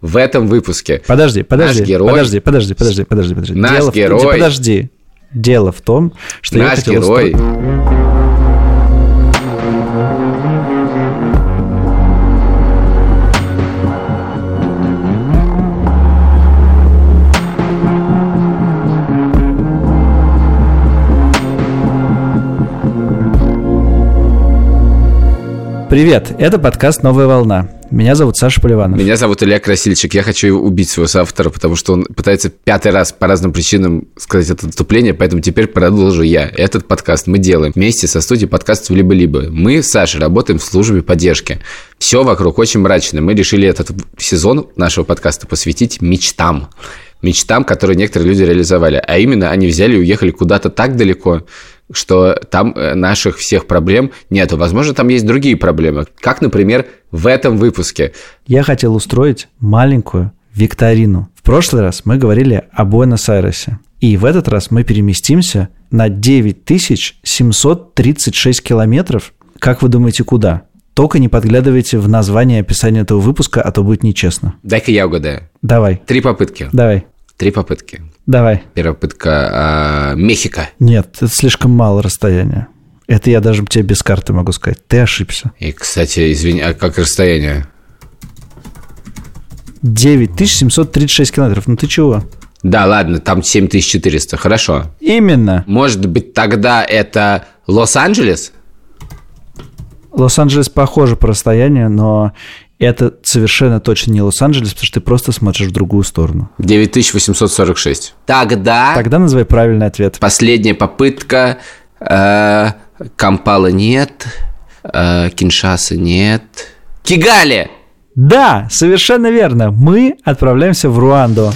в этом выпуске. Подожди, подожди, Наш герой- подожди, подожди, подожди, подожди, подожди. Наш Дело в- герой- Подожди. Дело в том, что я Наш хотел герой. устроить- Привет, это подкаст «Новая волна». Меня зовут Саша Поливанов. Меня зовут Илья Красильчик. Я хочу убить своего соавтора, потому что он пытается пятый раз по разным причинам сказать это отступление, поэтому теперь продолжу я. Этот подкаст мы делаем вместе со студией подкастов «Либо-либо». Мы, Саша, работаем в службе поддержки. Все вокруг очень мрачно. Мы решили этот сезон нашего подкаста посвятить мечтам. Мечтам, которые некоторые люди реализовали. А именно, они взяли и уехали куда-то так далеко, что там э, наших всех проблем нету. Возможно, там есть другие проблемы. Как, например, в этом выпуске. Я хотел устроить маленькую викторину. В прошлый раз мы говорили о Буэнос-Айресе. И в этот раз мы переместимся на 9736 километров. Как вы думаете, куда? Только не подглядывайте в название и описание этого выпуска, а то будет нечестно. Дай-ка я угадаю. Давай, Три попытки. давай, Три попытки. Давай. Первая попытка а, Мехико. Нет, это слишком мало расстояния. Это я даже тебе без карты могу сказать. Ты ошибся. И, кстати, извини, а как расстояние? 9736 километров. Ну ты чего? Да, ладно, там 7400. Хорошо. Именно. Может быть, тогда это Лос-Анджелес? Лос-Анджелес похоже по расстоянию, но это совершенно точно не Лос-Анджелес, потому что ты просто смотришь в другую сторону. 9846. Тогда Тогда называй правильный ответ. последняя попытка. э, Кампала нет. э, Киншаса нет. Кигали! Да, совершенно верно. Мы отправляемся в Руанду.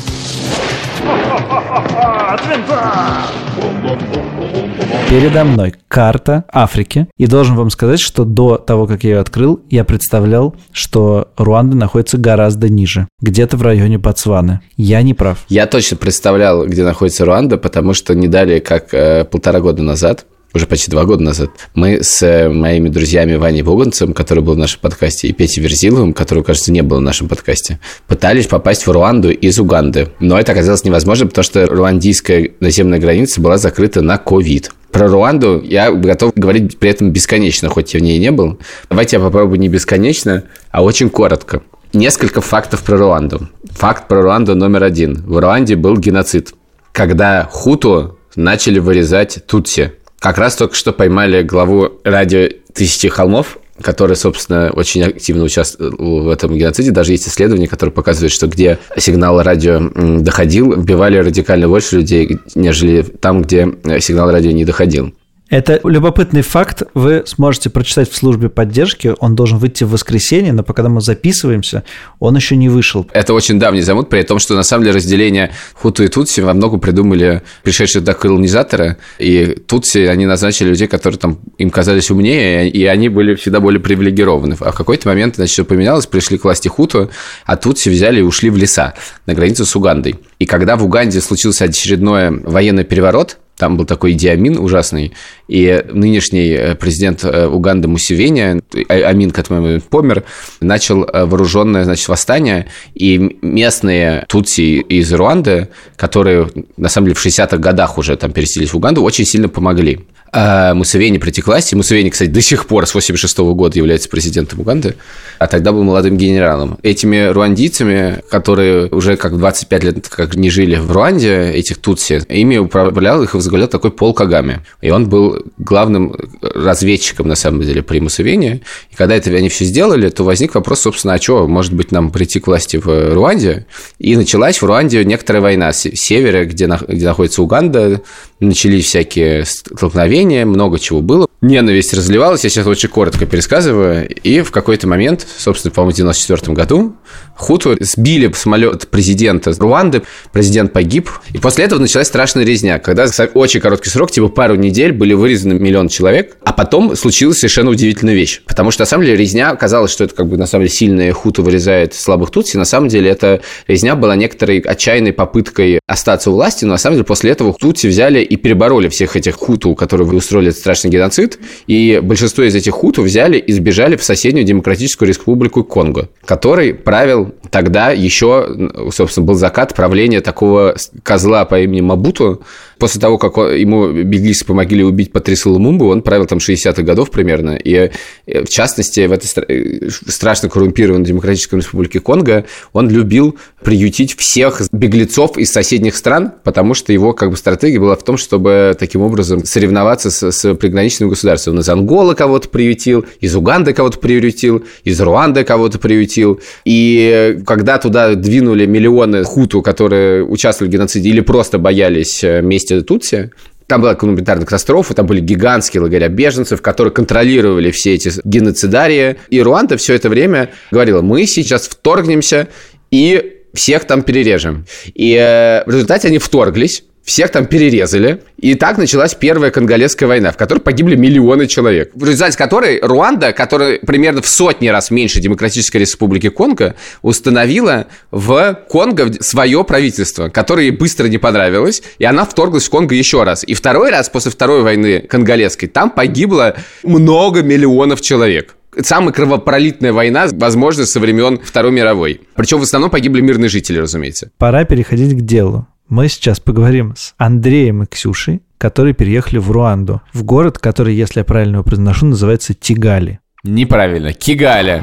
Передо мной карта Африки. И должен вам сказать, что до того, как я ее открыл, я представлял, что Руанда находится гораздо ниже. Где-то в районе Ботсваны. Я не прав. Я точно представлял, где находится Руанда, потому что не далее, как э, полтора года назад, уже почти два года назад, мы с э, моими друзьями Ваней Боганцем, который был в нашем подкасте, и Петей Верзиловым, которого, кажется, не было в нашем подкасте, пытались попасть в Руанду из Уганды. Но это оказалось невозможно, потому что руандийская наземная граница была закрыта на ковид. Про Руанду я готов говорить при этом бесконечно, хоть я в ней не был. Давайте я попробую не бесконечно, а очень коротко. Несколько фактов про Руанду. Факт про Руанду номер один. В Руанде был геноцид, когда хуту начали вырезать тутси. Как раз только что поймали главу радио «Тысячи холмов», который, собственно, очень активно участвовал в этом геноциде. Даже есть исследования, которые показывают, что где сигнал радио доходил, вбивали радикально больше людей, нежели там, где э, сигнал радио не доходил. Это любопытный факт. Вы сможете прочитать в службе поддержки. Он должен выйти в воскресенье, но пока мы записываемся, он еще не вышел. Это очень давний замут, при том, что на самом деле разделение хуту и тутси во многом придумали пришедшие туда колонизаторы, и тутси они назначили людей, которые там им казались умнее, и они были всегда более привилегированы. А в какой-то момент, значит, все поменялось, пришли к власти хуту, а тутси взяли и ушли в леса на границу с Угандой. И когда в Уганде случился очередной военный переворот, там был такой Диамин ужасный, и нынешний э, президент э, Уганды Мусевени, А- Амин к этому помер, начал э, вооруженное значит, восстание, и местные тутси из Руанды, которые на самом деле в 60-х годах уже там переселились в Уганду, очень сильно помогли. А Мусевени прийти к власти. Мусевени, кстати, до сих пор с 86 года является президентом Уганды, а тогда был молодым генералом. Этими руандийцами, которые уже как 25 лет как не жили в Руанде, этих тутси, ими управлял их и возглавлял такой Пол Кагами. И он был главным разведчиком, на самом деле, при Мусевени. И когда это они все сделали, то возник вопрос, собственно, а что, может быть, нам прийти к власти в Руанде? И началась в Руанде некоторая война с севера, где, на- где находится Уганда, начались всякие столкновения, много чего было. Ненависть разливалась, я сейчас очень коротко пересказываю, и в какой-то момент, собственно, по-моему, в 94 году, хуту сбили самолет президента Руанды, президент погиб, и после этого началась страшная резня, когда очень короткий срок, типа пару недель, были вырезаны миллион человек, а потом случилась совершенно удивительная вещь. Потому что, на самом деле, резня, казалось, что это как бы, на самом деле, сильная хуту вырезает слабых тутси. На самом деле, эта резня была некоторой отчаянной попыткой остаться у власти, но на самом деле после этого тутси взяли и перебороли всех этих хуту, которые устроили этот страшный геноцид, и большинство из этих хуту взяли и сбежали в соседнюю демократическую республику Конго, который правил тогда еще, собственно, был закат правления такого козла по имени Мабуту, после того, как ему беглицы помогли убить Патриса Лумумбу, он правил там 60-х годов примерно, и э, в частности в этой э, страшно коррумпированной Демократической Республике Конго он любил приютить всех беглецов из соседних стран, потому что его как бы стратегия была в том, чтобы таким образом соревноваться с, с приграничным государством. Он из Анголы кого-то приютил, из Уганды кого-то приютил, из Руанды кого-то приютил. И когда туда двинули миллионы хуту, которые участвовали в геноциде или просто боялись э, мести Тутси, там была гуманитарная катастрофа, там были гигантские лагеря беженцев, которые контролировали все эти геноцидарии. И Руанда все это время говорила, мы сейчас вторгнемся и всех там перережем. И э, в результате они вторглись, всех там перерезали. И так началась Первая Конголезская война, в которой погибли миллионы человек. В результате которой Руанда, которая примерно в сотни раз меньше Демократической Республики Конго, установила в Конго свое правительство, которое ей быстро не понравилось, и она вторглась в Конго еще раз. И второй раз после Второй войны Конголезской там погибло много миллионов человек самая кровопролитная война, возможно, со времен Второй мировой. Причем в основном погибли мирные жители, разумеется. Пора переходить к делу. Мы сейчас поговорим с Андреем и Ксюшей, которые переехали в Руанду, в город, который, если я правильно его произношу, называется Тигали. Неправильно, Кигали.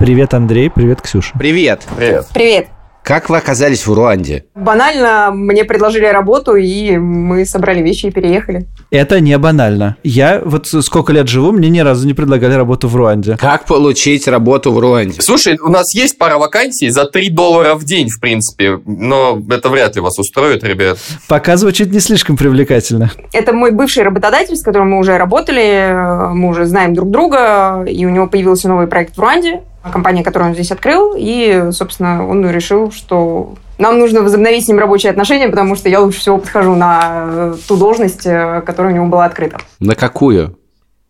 Привет, Андрей, привет, Ксюша. Привет. Привет. Привет. Как вы оказались в Руанде? Банально мне предложили работу, и мы собрали вещи и переехали. Это не банально. Я вот сколько лет живу, мне ни разу не предлагали работу в Руанде. Как получить работу в Руанде? Слушай, у нас есть пара вакансий за 3 доллара в день, в принципе, но это вряд ли вас устроит, ребят. Пока звучит не слишком привлекательно. Это мой бывший работодатель, с которым мы уже работали, мы уже знаем друг друга, и у него появился новый проект в Руанде, компания, которую он здесь открыл, и, собственно, он решил, что нам нужно возобновить с ним рабочие отношения, потому что я лучше всего подхожу на ту должность, э, которая у него была открыта. На какую?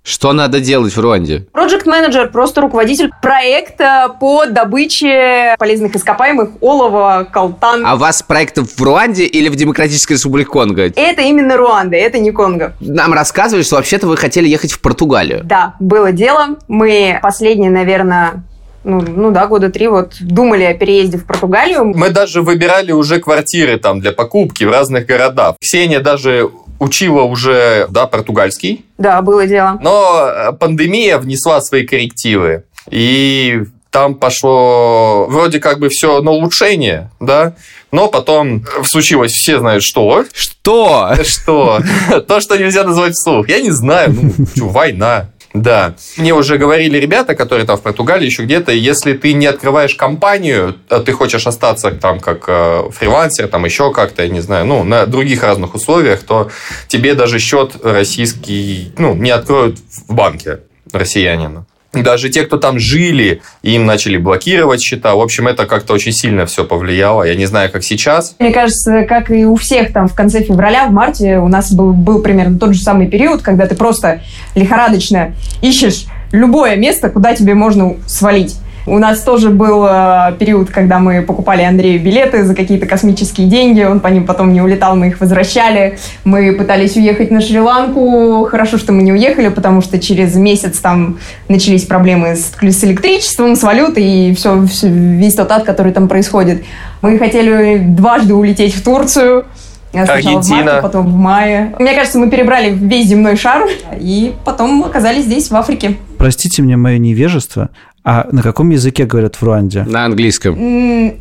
Что надо делать в Руанде? Project менеджер просто руководитель проекта по добыче полезных ископаемых олова, колтан. А у вас проект в Руанде или в Демократической Республике Конго? Это именно Руанда, это не Конго. Нам рассказывали, что вообще-то вы хотели ехать в Португалию. Да, было дело. Мы последние, наверное, ну, ну да, года три вот думали о переезде в Португалию. Мы даже выбирали уже квартиры там для покупки в разных городах. Ксения даже учила уже, да, португальский. Да, было дело. Но э, пандемия внесла свои коррективы. И там пошло вроде как бы все на улучшение, да, но потом случилось, все знают что. Что? Что? То, что нельзя назвать вслух. Я не знаю, ну, что, война. Да. Мне уже говорили ребята, которые там в Португалии, еще где-то, если ты не открываешь компанию, а ты хочешь остаться там как э, фрилансер, там еще как-то, я не знаю, ну, на других разных условиях, то тебе даже счет российский, ну, не откроют в банке россиянина. Даже те, кто там жили, им начали блокировать счета. В общем, это как-то очень сильно все повлияло. Я не знаю, как сейчас. Мне кажется, как и у всех там в конце февраля, в марте у нас был, был примерно тот же самый период, когда ты просто лихорадочно ищешь любое место, куда тебе можно свалить. У нас тоже был э, период, когда мы покупали Андрею билеты за какие-то космические деньги, он по ним потом не улетал, мы их возвращали. Мы пытались уехать на Шри-Ланку, хорошо, что мы не уехали, потому что через месяц там начались проблемы с, с электричеством, с валютой и все, все, весь тот ад, который там происходит. Мы хотели дважды улететь в Турцию, Сначала Аргентина. в марте, потом в мае. Мне кажется, мы перебрали весь земной шар и потом оказались здесь, в Африке. Простите мне мое невежество, а на каком языке говорят в Руанде? На английском.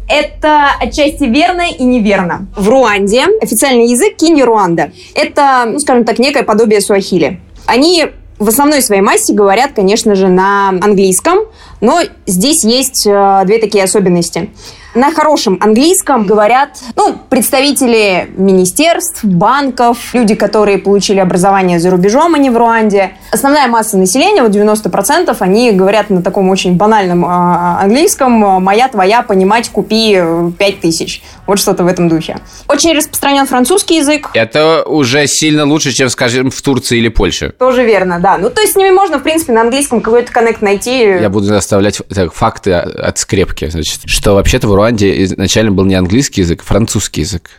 Это отчасти верно и неверно. В Руанде официальный язык кинь-руанда. Это, ну, скажем так, некое подобие суахили. Они в основной своей массе говорят, конечно же, на английском, но здесь есть э, две такие особенности. На хорошем английском говорят ну, представители министерств, банков, люди, которые получили образование за рубежом, а не в Руанде. Основная масса населения, вот 90%, они говорят на таком очень банальном э, английском «моя, твоя, понимать, купи 5000». Вот что-то в этом духе. Очень распространен французский язык. Это уже сильно лучше, чем, скажем, в Турции или Польше. Тоже верно, да. Ну, то есть с ними можно, в принципе, на английском какой-то коннект найти. Я буду оставлять так, факты от скрепки. Значит, что вообще-то в Руанде изначально был не английский язык, а французский язык.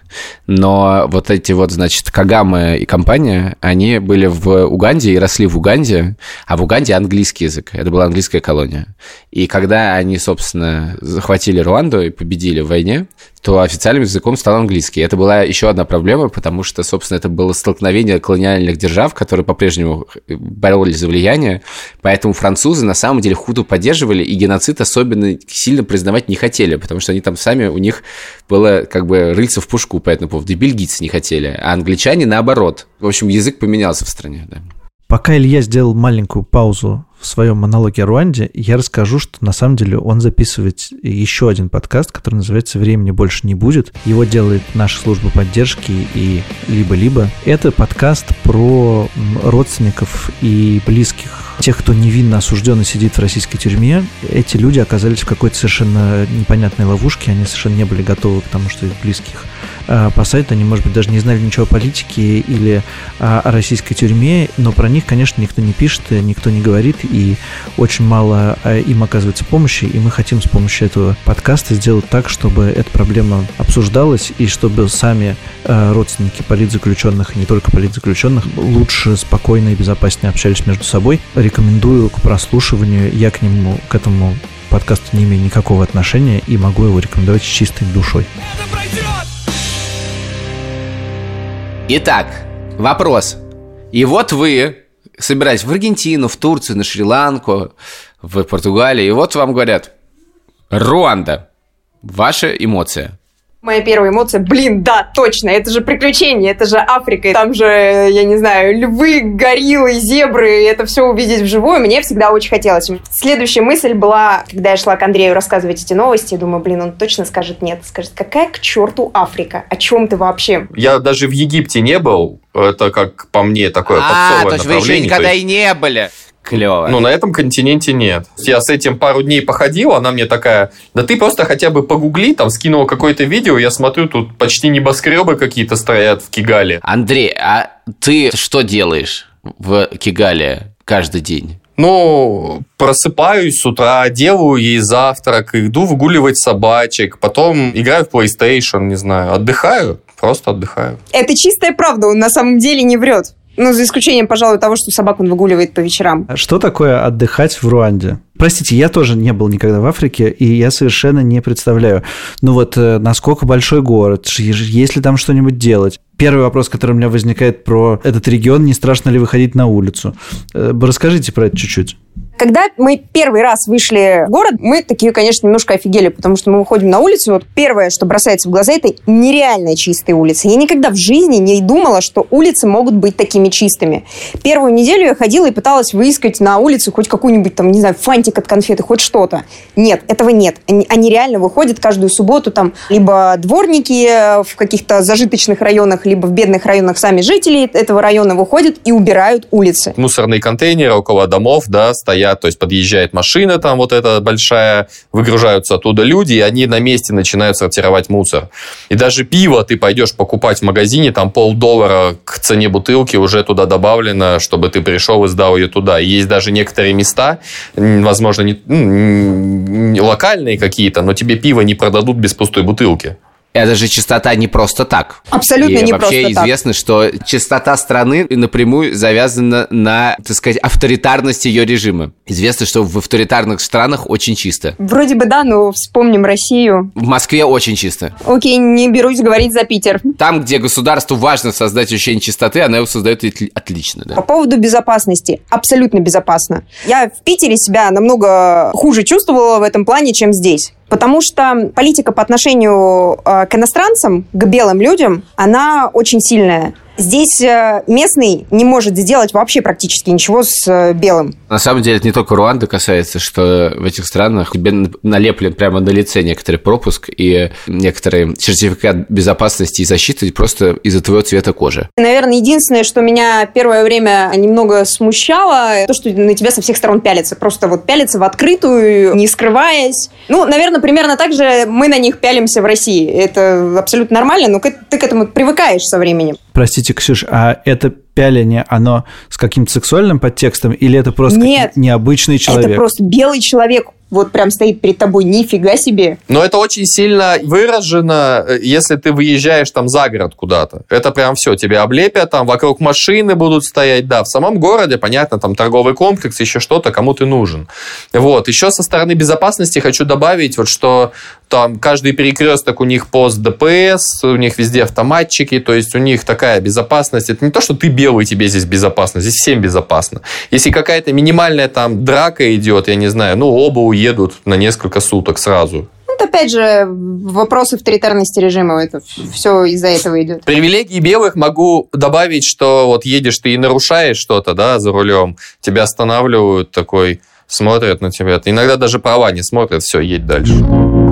Но вот эти вот, значит, Кагамы и компания, они были в Уганде и росли в Уганде, а в Уганде английский язык. Это была английская колония. И когда они, собственно, захватили Руанду и победили в войне, то официальным языком стал английский. Это была еще одна проблема, потому что, собственно, это было столкновение колониальных держав, которые по-прежнему боролись за влияние, поэтому французы на самом деле худу поддерживали, и геноцид особенно сильно признавать не хотели, потому что они там сами, у них было как бы рыльца в пушку по этому поводу, и бельгийцы не хотели, а англичане наоборот. В общем, язык поменялся в стране, да. Пока Илья сделал маленькую паузу в своем монологе о Руанде, я расскажу, что на самом деле он записывает еще один подкаст, который называется «Времени больше не будет». Его делает наша служба поддержки и либо-либо. Это подкаст про родственников и близких тех, кто невинно осужден и сидит в российской тюрьме, эти люди оказались в какой-то совершенно непонятной ловушке, они совершенно не были готовы к тому, что их близких а, посадят, они, может быть, даже не знали ничего о политике или о российской тюрьме, но про них, конечно, никто не пишет, никто не говорит, и очень мало а, им оказывается помощи, и мы хотим с помощью этого подкаста сделать так, чтобы эта проблема обсуждалась, и чтобы сами а, родственники политзаключенных, и не только политзаключенных, лучше, спокойно и безопаснее общались между собой. Рекомендую к прослушиванию, я к нему, к этому подкасту не имею никакого отношения и могу его рекомендовать с чистой душой. Итак, вопрос. И вот вы собираетесь в Аргентину, в Турцию, на Шри-Ланку, в Португалию, и вот вам говорят, Руанда, ваша эмоция – Моя первая эмоция, блин, да, точно, это же приключение, это же Африка, там же, я не знаю, львы, гориллы, зебры, это все увидеть вживую, мне всегда очень хотелось. Следующая мысль была, когда я шла к Андрею рассказывать эти новости, я думаю, блин, он точно скажет нет, скажет, какая к черту Африка, о чем ты вообще? Я даже в Египте не был, это как по мне такое а, попсовое то есть вы еще никогда есть... и не были. Клево. Ну, на этом континенте нет. Я с этим пару дней походил, она мне такая, да ты просто хотя бы погугли, там скинула какое-то видео, я смотрю, тут почти небоскребы какие-то стоят в Кигале. Андрей, а ты что делаешь в Кигале каждый день? Ну, просыпаюсь с утра, делаю ей завтрак, иду выгуливать собачек, потом играю в PlayStation, не знаю, отдыхаю, просто отдыхаю. Это чистая правда, он на самом деле не врет. Ну, за исключением, пожалуй, того, что собаку он выгуливает по вечерам. Что такое отдыхать в Руанде? Простите, я тоже не был никогда в Африке, и я совершенно не представляю, ну вот, э, насколько большой город, есть ли там что-нибудь делать. Первый вопрос, который у меня возникает про этот регион, не страшно ли выходить на улицу. Э, расскажите про это чуть-чуть. Когда мы первый раз вышли в город, мы такие, конечно, немножко офигели, потому что мы выходим на улицу, вот первое, что бросается в глаза, это нереально чистые улицы. Я никогда в жизни не думала, что улицы могут быть такими чистыми. Первую неделю я ходила и пыталась выискать на улице хоть какую-нибудь там, не знаю, фантик от конфеты, хоть что-то. Нет, этого нет. Они, они реально выходят каждую субботу там либо дворники в каких-то зажиточных районах, либо в бедных районах сами жители этого района выходят и убирают улицы. Мусорные контейнеры около домов, да, стоят то есть подъезжает машина там вот эта большая, выгружаются оттуда люди, и они на месте начинают сортировать мусор. И даже пиво ты пойдешь покупать в магазине, там полдоллара к цене бутылки уже туда добавлено, чтобы ты пришел и сдал ее туда. И есть даже некоторые места, возможно, не, ну, не локальные какие-то, но тебе пиво не продадут без пустой бутылки. Это же чистота не просто так. Абсолютно и не вообще просто известно, так. что чистота страны напрямую завязана на, так сказать, авторитарности ее режима. Известно, что в авторитарных странах очень чисто. Вроде бы да, но вспомним Россию. В Москве очень чисто. Окей, не берусь говорить за Питер. Там, где государству важно создать ощущение чистоты, она его создает отлично. Да. По поводу безопасности. Абсолютно безопасно. Я в Питере себя намного хуже чувствовала в этом плане, чем здесь. Потому что политика по отношению э, к иностранцам, к белым людям, она очень сильная. Здесь э, местный не может сделать вообще практически ничего с э, белым. На самом деле это не только Руанда касается, что в этих странах тебе налеплен прямо на лице некоторый пропуск и некоторый сертификат безопасности и защиты просто из-за твоего цвета кожи. Наверное, единственное, что меня первое время немного смущало, то, что на тебя со всех сторон пялится. Просто вот пялится в открытую, не скрываясь. Ну, наверное, примерно так же мы на них пялимся в России. Это абсолютно нормально, но ты к этому привыкаешь со временем. Простите, Ксюш, а это пяление, оно с каким-то сексуальным подтекстом или это просто Нет, необычный человек? Это просто белый человек, вот прям стоит перед тобой, нифига себе. Но это очень сильно выражено, э, если ты выезжаешь там за город куда-то. Это прям все, тебя облепят, там вокруг машины будут стоять, да. В самом городе, понятно, там торговый комплекс, еще что-то, кому ты нужен. Вот. Еще со стороны безопасности хочу добавить, вот что там каждый перекресток у них пост ДПС, у них везде автоматчики, то есть у них такая безопасность. Это не то, что ты белый, тебе здесь безопасно, здесь всем безопасно. Если какая-то минимальная там драка идет, я не знаю, ну оба уедут на несколько суток сразу. Это опять же вопрос авторитарности режима. Это все из-за этого идет. Привилегии белых могу добавить, что вот едешь ты и нарушаешь что-то, да, за рулем, тебя останавливают такой, смотрят на тебя. Иногда даже права не смотрят, все, едь дальше.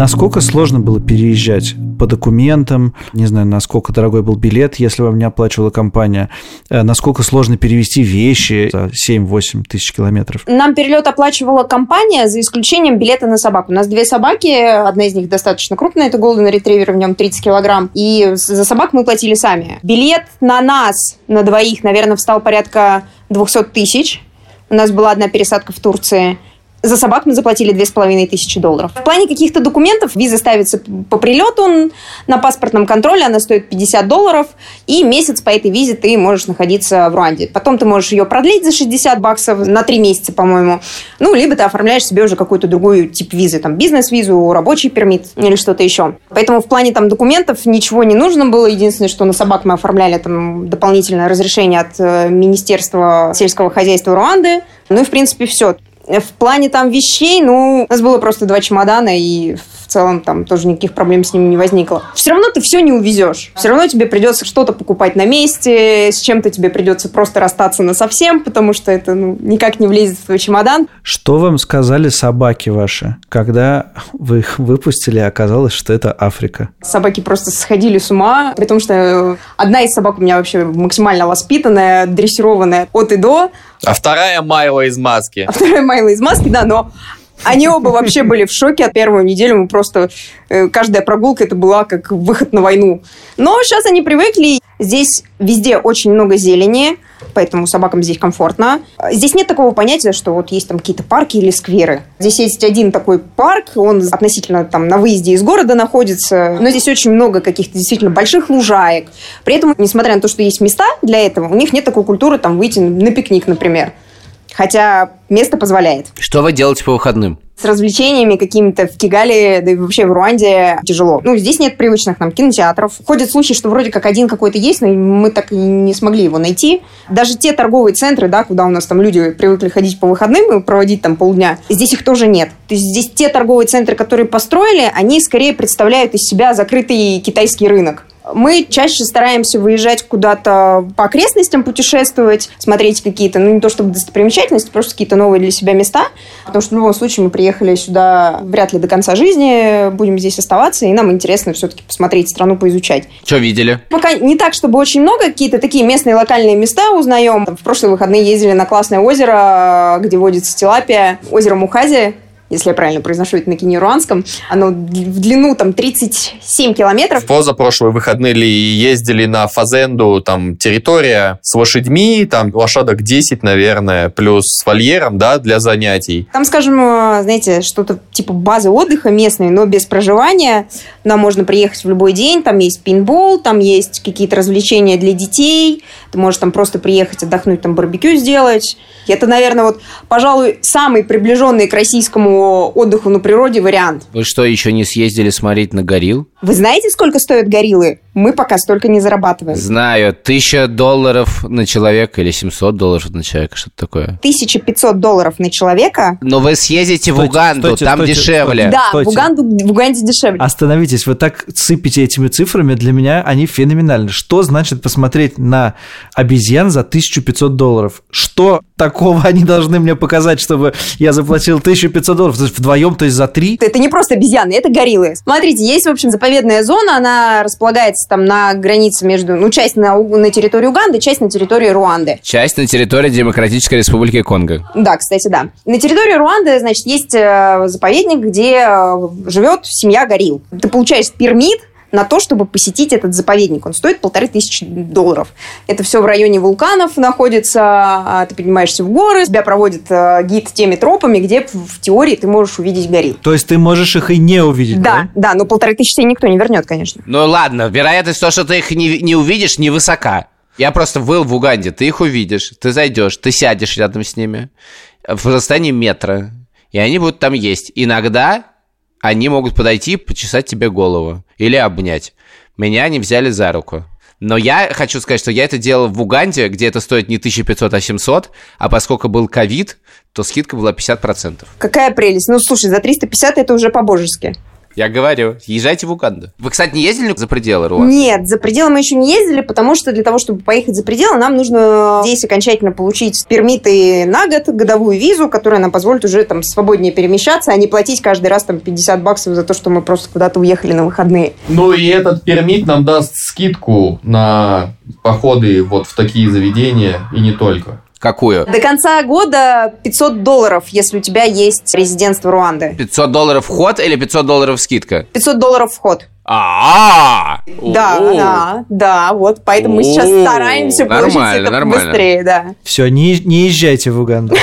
Насколько сложно было переезжать по документам, не знаю, насколько дорогой был билет, если вам не оплачивала компания, э, насколько сложно перевести вещи за 7-8 тысяч километров? Нам перелет оплачивала компания за исключением билета на собаку. У нас две собаки, одна из них достаточно крупная, это Golden Retriever, в нем 30 килограмм, и за собак мы платили сами. Билет на нас, на двоих, наверное, встал порядка 200 тысяч. У нас была одна пересадка в Турции – за собак мы заплатили 2500 долларов. В плане каких-то документов виза ставится по прилету на паспортном контроле, она стоит 50 долларов, и месяц по этой визе ты можешь находиться в Руанде. Потом ты можешь ее продлить за 60 баксов на 3 месяца, по-моему. Ну, либо ты оформляешь себе уже какую-то другую тип визы, там, бизнес-визу, рабочий пермит или что-то еще. Поэтому в плане там документов ничего не нужно было. Единственное, что на собак мы оформляли там дополнительное разрешение от э, Министерства сельского хозяйства Руанды. Ну и, в принципе, все. В плане там вещей, ну, у нас было просто два чемодана, и целом там тоже никаких проблем с ними не возникло. Все равно ты все не увезешь. Все равно тебе придется что-то покупать на месте, с чем-то тебе придется просто расстаться на совсем, потому что это ну, никак не влезет в твой чемодан. Что вам сказали собаки ваши, когда вы их выпустили, и оказалось, что это Африка? Собаки просто сходили с ума, потому что одна из собак у меня вообще максимально воспитанная, дрессированная от и до. А вторая Майла из маски. А вторая Майла из маски, да, но они оба вообще были в шоке от первую неделю. Мы просто... Э, каждая прогулка это была как выход на войну. Но сейчас они привыкли. Здесь везде очень много зелени, поэтому собакам здесь комфортно. Здесь нет такого понятия, что вот есть там какие-то парки или скверы. Здесь есть один такой парк, он относительно там на выезде из города находится, но здесь очень много каких-то действительно больших лужаек. При этом, несмотря на то, что есть места для этого, у них нет такой культуры там выйти на пикник, например. Хотя место позволяет. Что вы делаете по выходным? С развлечениями какими-то в Кигале, да и вообще в Руанде тяжело. Ну, здесь нет привычных нам кинотеатров. Ходят слухи, что вроде как один какой-то есть, но мы так и не смогли его найти. Даже те торговые центры, да, куда у нас там люди привыкли ходить по выходным и проводить там полдня, здесь их тоже нет. То есть здесь те торговые центры, которые построили, они скорее представляют из себя закрытый китайский рынок. Мы чаще стараемся выезжать куда-то по окрестностям, путешествовать, смотреть какие-то, ну, не то чтобы достопримечательности, просто какие-то новые для себя места. Потому что в любом случае мы приехали сюда вряд ли до конца жизни, будем здесь оставаться, и нам интересно все-таки посмотреть страну, поизучать. Что видели? Пока не так, чтобы очень много, какие-то такие местные локальные места узнаем. В прошлые выходные ездили на классное озеро, где водится тилапия, озеро Мухази, если я правильно произношу это на кинеруанском, оно в длину там 37 километров. В позапрошлые выходные ли ездили на Фазенду, там территория с лошадьми, там лошадок 10, наверное, плюс с вольером, да, для занятий. Там, скажем, э, знаете, что-то типа базы отдыха местные, но без проживания. Нам можно приехать в любой день, там есть пинбол, там есть какие-то развлечения для детей, ты можешь там просто приехать отдохнуть, там барбекю сделать. Это, наверное, вот, пожалуй, самый приближенный к российскому отдыху на природе вариант. Вы что, еще не съездили смотреть на горилл? Вы знаете, сколько стоят гориллы? Мы пока столько не зарабатываем. Знаю, тысяча долларов на человека или 700 долларов на человека, что-то такое. 1500 долларов на человека. Но вы съездите в Стойте, Уганду, стойте, там стойте, дешевле. стойте. Да, стойте. в, Уганду, в Уганде дешевле. Остановитесь, вы так сыпите этими цифрами, для меня они феноменальны. Что значит посмотреть на обезьян за 1500 долларов? Что такого они должны мне показать, чтобы я заплатил 1500 долларов? То есть вдвоем, то есть за три? Это не просто обезьяны, это гориллы. Смотрите, есть, в общем, заповедная зона, она располагается там на границе между, ну, часть на, на территории Уганды, часть на территории Руанды. Часть на территории Демократической Республики Конго. Да, кстати, да. На территории Руанды, значит, есть э, заповедник, где э, живет семья горилл. Ты получаешь пермит на то, чтобы посетить этот заповедник. Он стоит полторы тысячи долларов. Это все в районе вулканов находится. а, Ты поднимаешься в горы, тебя проводит э, гид теми тропами, где в теории ты можешь увидеть горилл. То есть ты можешь их и не увидеть, Да, да, но полторы тысячи тебе никто не вернет, конечно. Ну ладно, вероятность того, что ты их не, не увидишь, невысока. Я просто был в Уганде, ты их увидишь, ты зайдешь, ты сядешь рядом с ними в расстоянии метра, и они будут там есть. Иногда они могут подойти, почесать тебе голову или обнять. Меня они взяли за руку. Но я хочу сказать, что я это делал в Уганде, где это стоит не 1500, а 700, а поскольку был ковид, то скидка была 50%. Какая прелесть. Ну, слушай, за 350 это уже по-божески. Я говорю, езжайте в Уганду. Вы, кстати, не ездили за пределы Руанды? Нет, за пределы мы еще не ездили, потому что для того, чтобы поехать за пределы, нам нужно здесь окончательно получить пермиты на год, годовую визу, которая нам позволит уже там свободнее перемещаться, а не платить каждый раз там 50 баксов за то, что мы просто куда-то уехали на выходные. Ну и этот пермит нам даст скидку на походы вот в такие заведения и не только. Какую? До конца года 500 долларов, если у тебя есть резидентство Руанды. 500 долларов вход или 500 долларов скидка? 500 долларов вход. А, Да, да, да, вот поэтому мы сейчас стараемся получить нормально, это нормально. быстрее, да. Все, не, не езжайте в Уганду.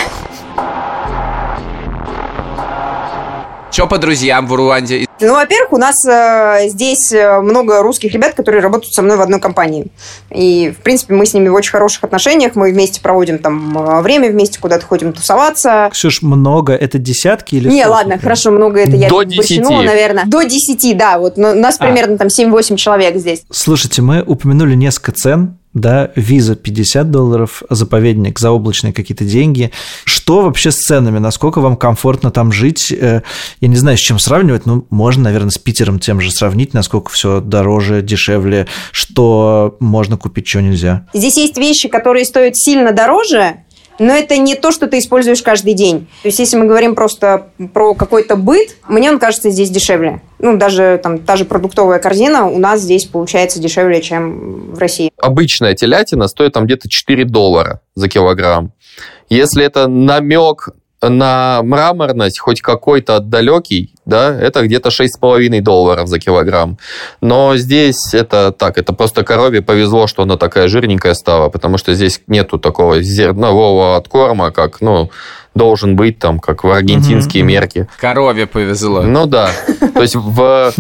Че по друзьям в Руанде? Ну, во-первых, у нас э, здесь э, много русских ребят, которые работают со мной в одной компании. И, в принципе, мы с ними в очень хороших отношениях. Мы вместе проводим там э, время, вместе куда-то ходим тусоваться. Ксюш, много это десятки или Не, ладно, хорошо, много это я До подчеркнула, 10. наверное. До 10, да. Вот но у нас А. примерно там 7-8 человек здесь. Слушайте, мы упомянули несколько цен, да, виза 50 долларов, заповедник, заоблачные какие-то деньги. Что вообще с ценами? Насколько вам комфортно там жить? Э, Я не знаю, с чем сравнивать, но можно, наверное, с Питером тем же сравнить, насколько все дороже, дешевле, что можно купить, что нельзя. Здесь есть вещи, которые стоят сильно дороже, но это не то, что ты используешь каждый день. То есть, если мы говорим просто про какой-то быт, мне он кажется здесь дешевле. Ну, даже там та же продуктовая корзина у нас здесь получается дешевле, чем в России. Обычная телятина стоит там где-то 4 доллара за килограмм. Если это намек на мраморность, хоть какой-то далекий, да, это где-то 6,5 долларов за килограмм. Но здесь это так, это просто корове повезло, что она такая жирненькая стала, потому что здесь нету такого зернового откорма, как, ну, должен быть там, как в аргентинские мгм. мерки. Корове повезло. Ну да. То есть в,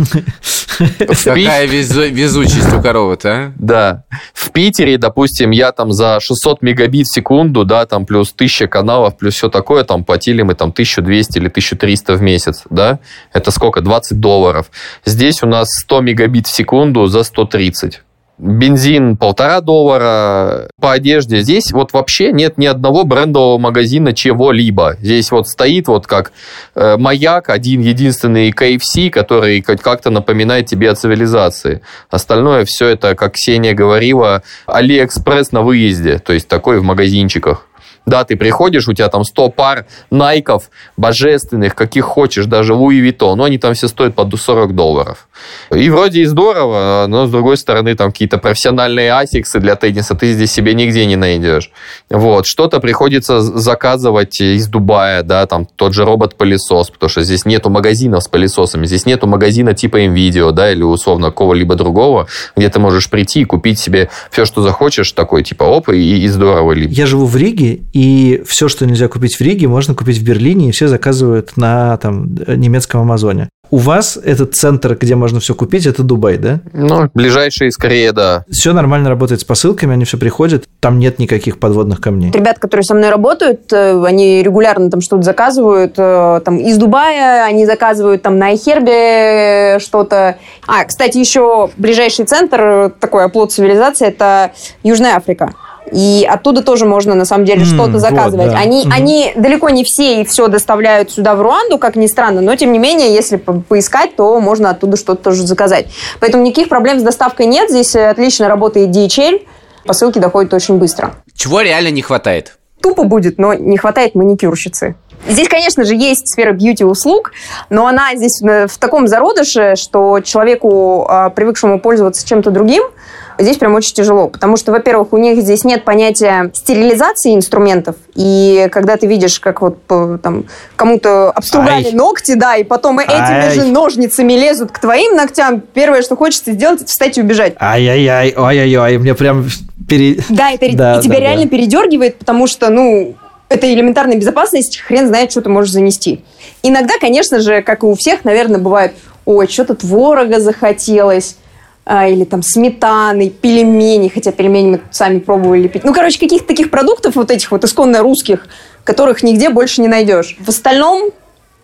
Какая везу- везучесть у коровы-то, а? Да. В Питере, допустим, я там за 600 мегабит в секунду, да, там плюс 1000 каналов, плюс все такое, там платили мы там 1200 или 1300 в месяц, да? Это сколько? 20 долларов. Здесь у нас 100 мегабит в секунду за 130. Бензин полтора доллара по одежде. Здесь вот вообще нет ни одного брендового магазина чего-либо. Здесь вот стоит вот как э, маяк, один единственный KFC, который как-то напоминает тебе о цивилизации. Остальное все это, как Ксения говорила, Алиэкспресс на выезде, то есть такой в магазинчиках. Да, ты приходишь, у тебя там 100 пар найков божественных, каких хочешь, даже Louis Vuitton, но они там все стоят по 40 долларов. И вроде и здорово, но с другой стороны там какие-то профессиональные асиксы для тенниса ты здесь себе нигде не найдешь. Вот, что-то приходится заказывать из Дубая, да, там тот же робот-пылесос, потому что здесь нету магазинов с пылесосами, здесь нету магазина типа NVIDIA, да, или условно какого-либо другого, где ты можешь прийти и купить себе все, что захочешь, такой типа оп, и, и здорово. Я живу в Риге, и все, что нельзя купить в Риге, можно купить в Берлине, и все заказывают на там, немецком Амазоне. У вас этот центр, где можно все купить, это Дубай, да? Ну, ближайший скорее, да. Все нормально работает с посылками, они все приходят, там нет никаких подводных камней. Ребята, которые со мной работают, э, они регулярно там что-то заказывают э, там из Дубая, они заказывают там на iHerb что-то. А, кстати, еще ближайший центр, такой оплот цивилизации, это Южная Африка. И оттуда тоже можно, на самом деле, М, что-то вот, заказывать. да. Они, Мгм. они далеко не все и все доставляют сюда, в Руанду, как ни странно, но, тем не менее, если по- поискать, то можно оттуда что-то тоже заказать. Поэтому никаких проблем с доставкой нет. Здесь э, отлично работает DHL. Посылки доходят очень быстро. Чего реально не хватает? Тупо будет, но не хватает маникюрщицы. Здесь, конечно же, есть сфера бьюти-услуг, но она здесь э, в таком зародыше, что человеку, э, привыкшему пользоваться чем-то другим, здесь прям очень тяжело. Потому что, во-первых, у них здесь нет понятия стерилизации инструментов. И когда ты видишь, как вот по- там кому-то обстругали Ай. ногти, да, и потом этими Ай. же ножницами лезут к твоим ногтям, первое, что хочется сделать, это встать и убежать. Ай-яй-яй, ой-ой-ой, мне прям пере... Да, это Да, и тебя да, реально да. передергивает, потому что, ну, это элементарная безопасность, хрен знает, что ты можешь занести. Иногда, конечно же, как и у всех, наверное, бывает, ой, что-то творога захотелось, или там сметаны, пельмени, хотя пельмени мы сами пробовали лепить. Ну, короче, каких-то таких продуктов вот этих вот исконно русских, которых нигде больше не найдешь. В остальном,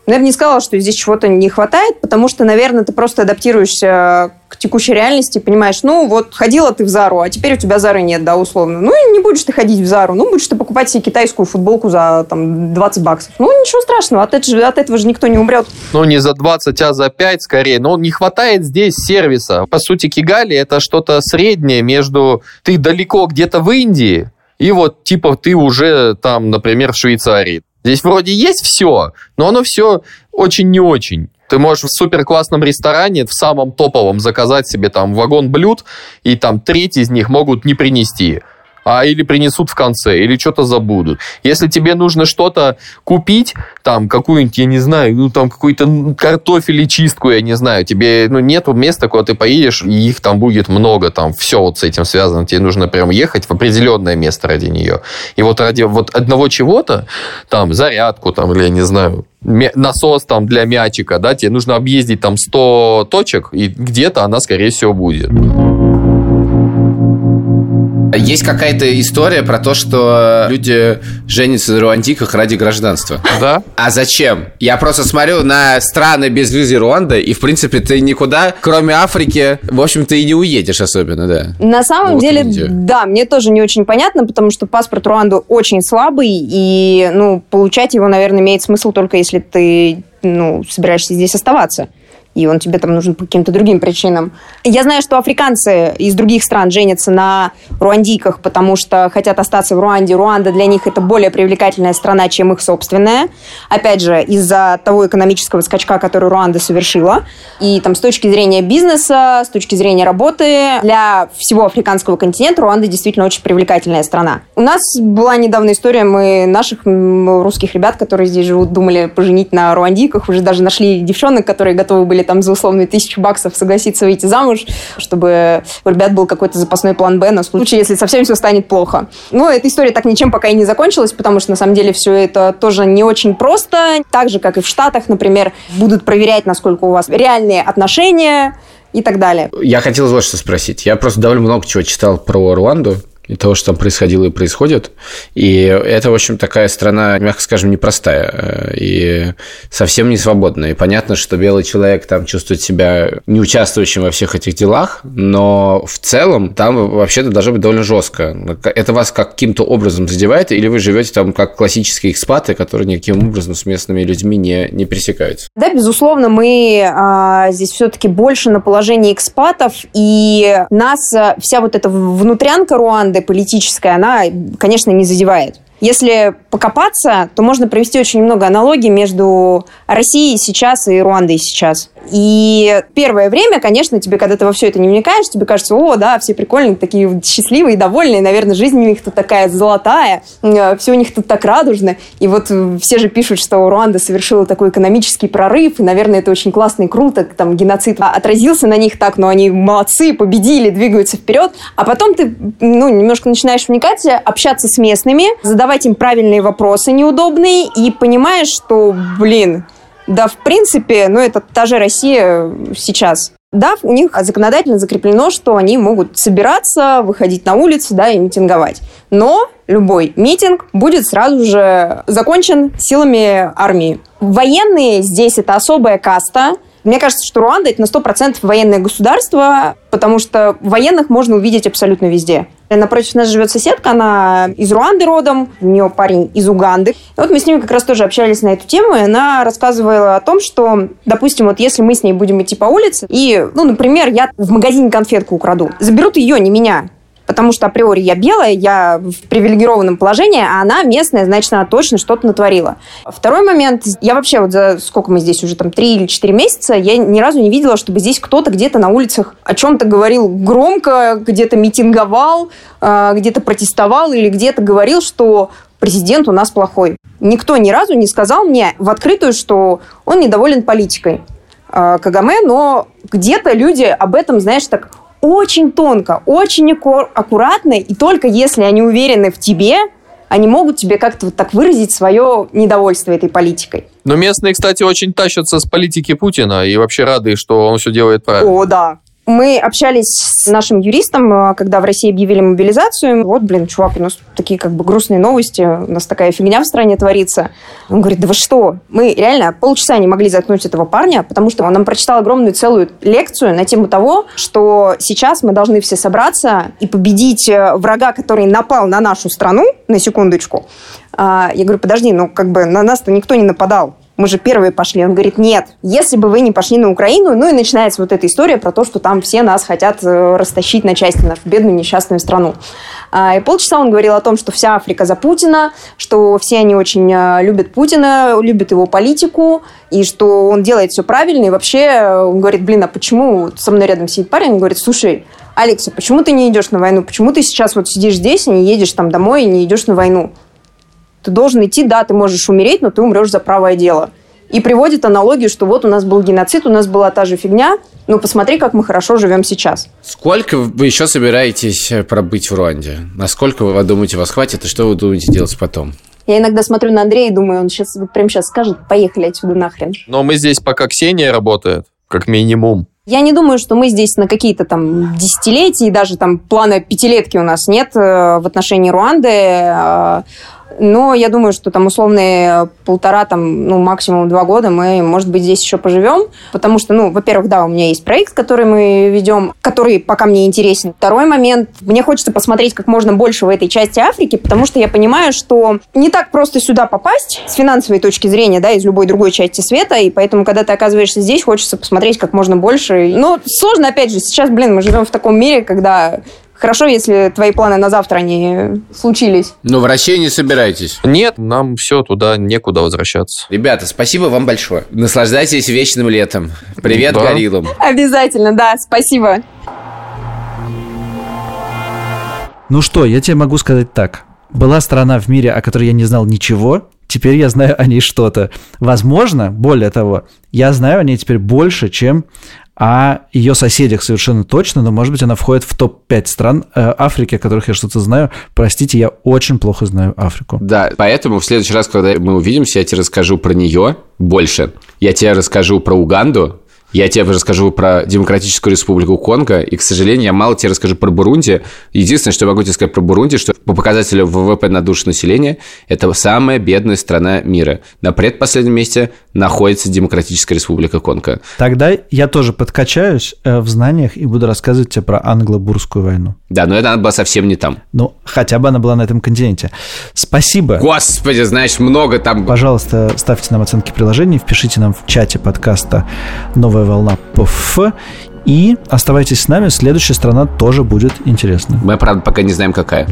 наверное, не сказала, что здесь чего-то не хватает, потому что, наверное, ты просто адаптируешься к текущей реальности понимаешь, ну, вот ходила ты в Зару, а теперь у тебя Зары нет, да, условно. Ну, и не будешь ты ходить в Зару, ну, будешь ты покупать себе китайскую футболку за, там, 20 баксов. Ну, ничего страшного, от этого, от этого же никто не умрет. Ну, не за 20, а за 5 скорее. Но не хватает здесь сервиса. По сути, Кигали это что-то среднее между ты далеко где-то в Индии и вот типа ты уже там, например, в Швейцарии. Здесь вроде есть все, но оно все очень не очень. Ты можешь в супер классном ресторане, в самом топовом, заказать себе там вагон блюд, и там треть из них могут не принести. А или принесут в конце, или что-то забудут. Если тебе нужно что-то купить, там какую-нибудь, я не знаю, ну там какой-то м, картофель и чистку, я не знаю, тебе ну, нету места, куда ты поедешь, и их там будет много, там все вот с этим связано, тебе нужно прям ехать в определенное место ради нее. И вот ради вот одного чего-то, там зарядку, там, или я не знаю, насос там для мячика, да, тебе нужно объездить там 100 точек, и где-то она, скорее всего, будет. Есть какая-то история про то, что люди женятся на руандиках ради гражданства. Да? А зачем? Я просто смотрю на страны без визы Руанды, и, в принципе, ты никуда, кроме Африки, в общем-то, и не уедешь особенно, да. На самом Вот деле, видите. да, мне тоже не очень понятно, потому что паспорт Руанды очень слабый, и, ну, получать его, наверное, имеет смысл только если ты, ну, собираешься здесь оставаться. И он тебе там нужен по каким-то другим причинам. Я знаю, что африканцы из других стран женятся на руандийках, потому что хотят остаться в Руанде. Руанда для них это более привлекательная страна, чем их собственная. Опять же, из-за того экономического скачка, который Руанда совершила. И там с точки зрения бизнеса, с точки зрения работы, для всего африканского континента Руанда действительно очень привлекательная страна. У нас была недавно история, мы наших русских ребят, которые здесь живут, думали поженить на руандийках, уже даже нашли девчонок, которые готовы были там за условные тысячу баксов согласиться выйти замуж, чтобы у ребят был какой-то запасной план Б на случай, если совсем все станет плохо. Но эта история так ничем пока и не закончилась, потому что на самом деле все это тоже не очень просто. Так же, как и в Штатах, например, будут проверять, насколько у вас реальные отношения и так далее. Я хотел вот что спросить. Я просто довольно много чего читал про Руанду и того, что там происходило и происходит. И это, в общем, такая страна, мягко скажем, непростая э, и совсем не свободная. И понятно, что белый человек там чувствует себя не участвующим во всех этих делах, но в целом там вообще-то должно быть довольно жестко. Это вас каким-то образом задевает, или вы живете там как классические экспаты, которые никаким образом с местными людьми не, не пересекаются? Да, безусловно, мы а, здесь все-таки больше на положении экспатов, и нас а, вся вот эта внутрянка Руанды политическая, она, конечно, не задевает. Если покопаться, то можно провести очень много аналогий между Россией сейчас и Руандой сейчас. И первое время, конечно, тебе, когда ты во все это не вникаешь, тебе кажется, о, да, все прикольные, такие счастливые, довольные, наверное, жизнь у них тут такая золотая, э, все у них тут так радужно. И вот э, все же пишут, что Руанда совершила такой экономический прорыв, и, наверное, это очень классно и круто, там геноцид отразился на них так, но они молодцы, победили, двигаются вперед. А потом ты, ну, немножко начинаешь вникать, общаться с местными, задавать им правильные вопросы неудобные, и понимаешь, что, блин, Да, в принципе, ну это та же Россия сейчас. Да, у них законодательно закреплено, что они могут собираться, выходить на улицу, да, и митинговать. Но любой митинг будет сразу же закончен силами армии. Военные здесь это особая каста, мне кажется, что Руанда это на 100% военное государство, потому что военных можно увидеть абсолютно везде. Напротив нас живет соседка, она из Руанды родом, у нее парень из Уганды. И вот мы с ними как раз тоже общались на эту тему, и она рассказывала о том, что, допустим, вот если мы с ней будем идти по улице, и, ну, например, я в магазине конфетку украду, заберут ее, не меня потому что априори я белая, я в привилегированном положении, а она местная, значит, она точно что-то натворила. Второй момент, я вообще вот за сколько мы здесь уже, там, три или четыре месяца, я ни разу не видела, чтобы здесь кто-то где-то на улицах о чем-то говорил громко, где-то митинговал, а, где-то протестовал или где-то говорил, что президент у нас плохой. Никто ни разу не сказал мне в открытую, что он недоволен политикой а, Кагаме, но где-то люди об этом, знаешь, так очень тонко, очень аккуратно, и только если они уверены в тебе, они могут тебе как-то вот так выразить свое недовольство этой политикой. Но местные, кстати, очень тащатся с политики Путина и вообще рады, что он все делает правильно. О, да. Мы общались с нашим юристом, э, когда в России объявили мобилизацию. Вот, блин, чувак, у нас такие как бы грустные новости, у нас такая фигня в стране творится. Он говорит, да вы что? Мы реально полчаса не могли заткнуть этого парня, потому что он нам прочитал огромную целую лекцию на тему того, что сейчас мы должны все собраться и победить э, врага, который напал на нашу страну, на секундочку. А, я говорю, подожди, ну как бы на нас-то никто не нападал мы же первые пошли. Он говорит, нет, если бы вы не пошли на Украину, ну и начинается вот эта история про то, что там все нас хотят э, растащить на части, нашу бедную несчастную страну. А, и полчаса он говорил о том, что вся Африка за Путина, что все они очень э, любят Путина, любят его политику, и что он делает все правильно. И вообще э, он говорит, блин, а почему со мной рядом сидит парень? Он говорит, слушай, Алекса, почему ты не идешь на войну? Почему ты сейчас вот сидишь здесь и не едешь там домой и не идешь на войну? Ты должен идти, да, ты можешь умереть, но ты умрешь за правое дело. И приводит аналогию, что вот у нас был геноцид, у нас была та же фигня, ну посмотри, как мы хорошо живем сейчас. Сколько вы еще собираетесь э, пробыть в Руанде? Насколько вы думаете, вас хватит, и что вы думаете делать потом? Я иногда смотрю на Андрея и думаю, он сейчас прямо сейчас скажет, поехали отсюда нахрен. Но мы здесь пока Ксения работает, как минимум. Я не думаю, что мы здесь на какие-то там десятилетия, и даже там плана пятилетки у нас нет э, в отношении Руанды. Но я думаю, что там условные полтора, там, ну, максимум два года мы, может быть, здесь еще поживем. Потому что, ну, во-первых, да, у меня есть проект, который мы ведем, который пока мне интересен. Второй момент, мне хочется посмотреть как можно больше в этой части Африки, потому что я понимаю, что не так просто сюда попасть с финансовой точки зрения, да, из любой другой части света, и поэтому, когда ты оказываешься здесь, хочется посмотреть как можно больше. Но сложно, опять же, сейчас, блин, мы живем в таком мире, когда Хорошо, если твои планы на завтра не случились. Но в Россию не собираетесь? Нет, нам все туда некуда возвращаться. Ребята, спасибо вам большое. Наслаждайтесь вечным летом. Привет, Да. гориллам. Обязательно, да, спасибо. Ну что, я тебе могу сказать так. Была страна в мире, о которой я не знал ничего, теперь я знаю о ней что-то. Возможно, более того, я знаю о ней теперь больше, чем о ее соседях совершенно точно, но, может быть, она входит в топ-5 стран э, Африки, о которых я что-то знаю. Простите, я очень плохо знаю Африку. Да, поэтому в следующий раз, когда мы увидимся, я тебе расскажу про нее больше. Я тебе расскажу про Уганду, я тебе расскажу про Демократическую Республику Конго, и, к сожалению, я мало тебе расскажу про Бурунди. Единственное, что я могу тебе сказать про Бурунди, что по показателю ВВП на душу населения это самая бедная страна мира. На предпоследнем месте находится Демократическая Республика Конго. Тогда я тоже подкачаюсь э, в знаниях и буду рассказывать тебе про англо-бурскую войну. Да, но это она была совсем не там. Ну, хотя бы она была на этом континенте. Спасибо. Господи, знаешь, много там... Пожалуйста, ставьте нам оценки приложений, впишите нам в чате подкаста «Новая волна ПФ». И оставайтесь с нами, следующая страна тоже будет интересной. Мы, правда, пока не знаем, какая.